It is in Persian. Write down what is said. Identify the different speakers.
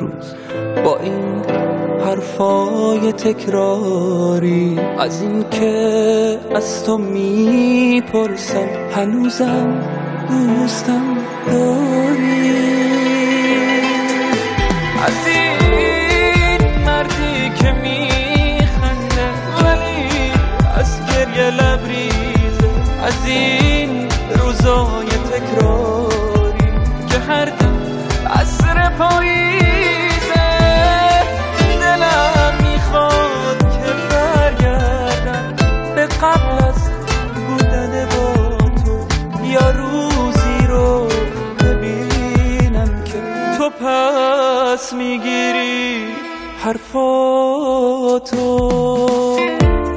Speaker 1: روز. با این حرفای تکراری از این که از تو می‌پرسم هنوزم دوستم داری؟ از این مردی که میخنده ولی از گریه لبریزه از این روزای از بودن با تو یا روزی رو ببینم که تو پس می‌گیری حرفاتو.